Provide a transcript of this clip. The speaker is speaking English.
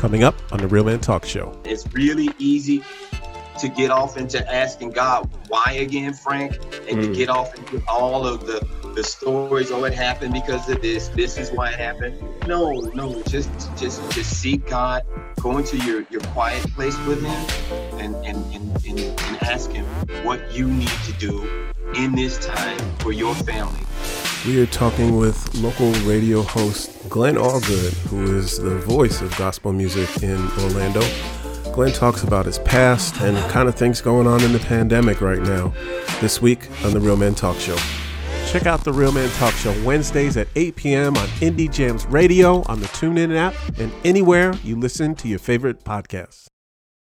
coming up on the Real Men Talk Show. It's really easy to get off into asking God why again, Frank, and mm. to get off into all of the the stories. Oh, it happened because of this. This is why it happened. No, no, just just just seek God. Go into your your quiet place with Him, and and and and, and ask Him what you need to do in this time for your family. We are talking with local radio host Glenn Allgood, who is the voice of gospel music in Orlando. Glenn talks about his past and kind of things going on in the pandemic right now. This week on the Real Men Talk Show. Check out the Real Men Talk Show Wednesdays at 8 p.m. on Indie Jams Radio, on the TuneIn app, and anywhere you listen to your favorite podcasts.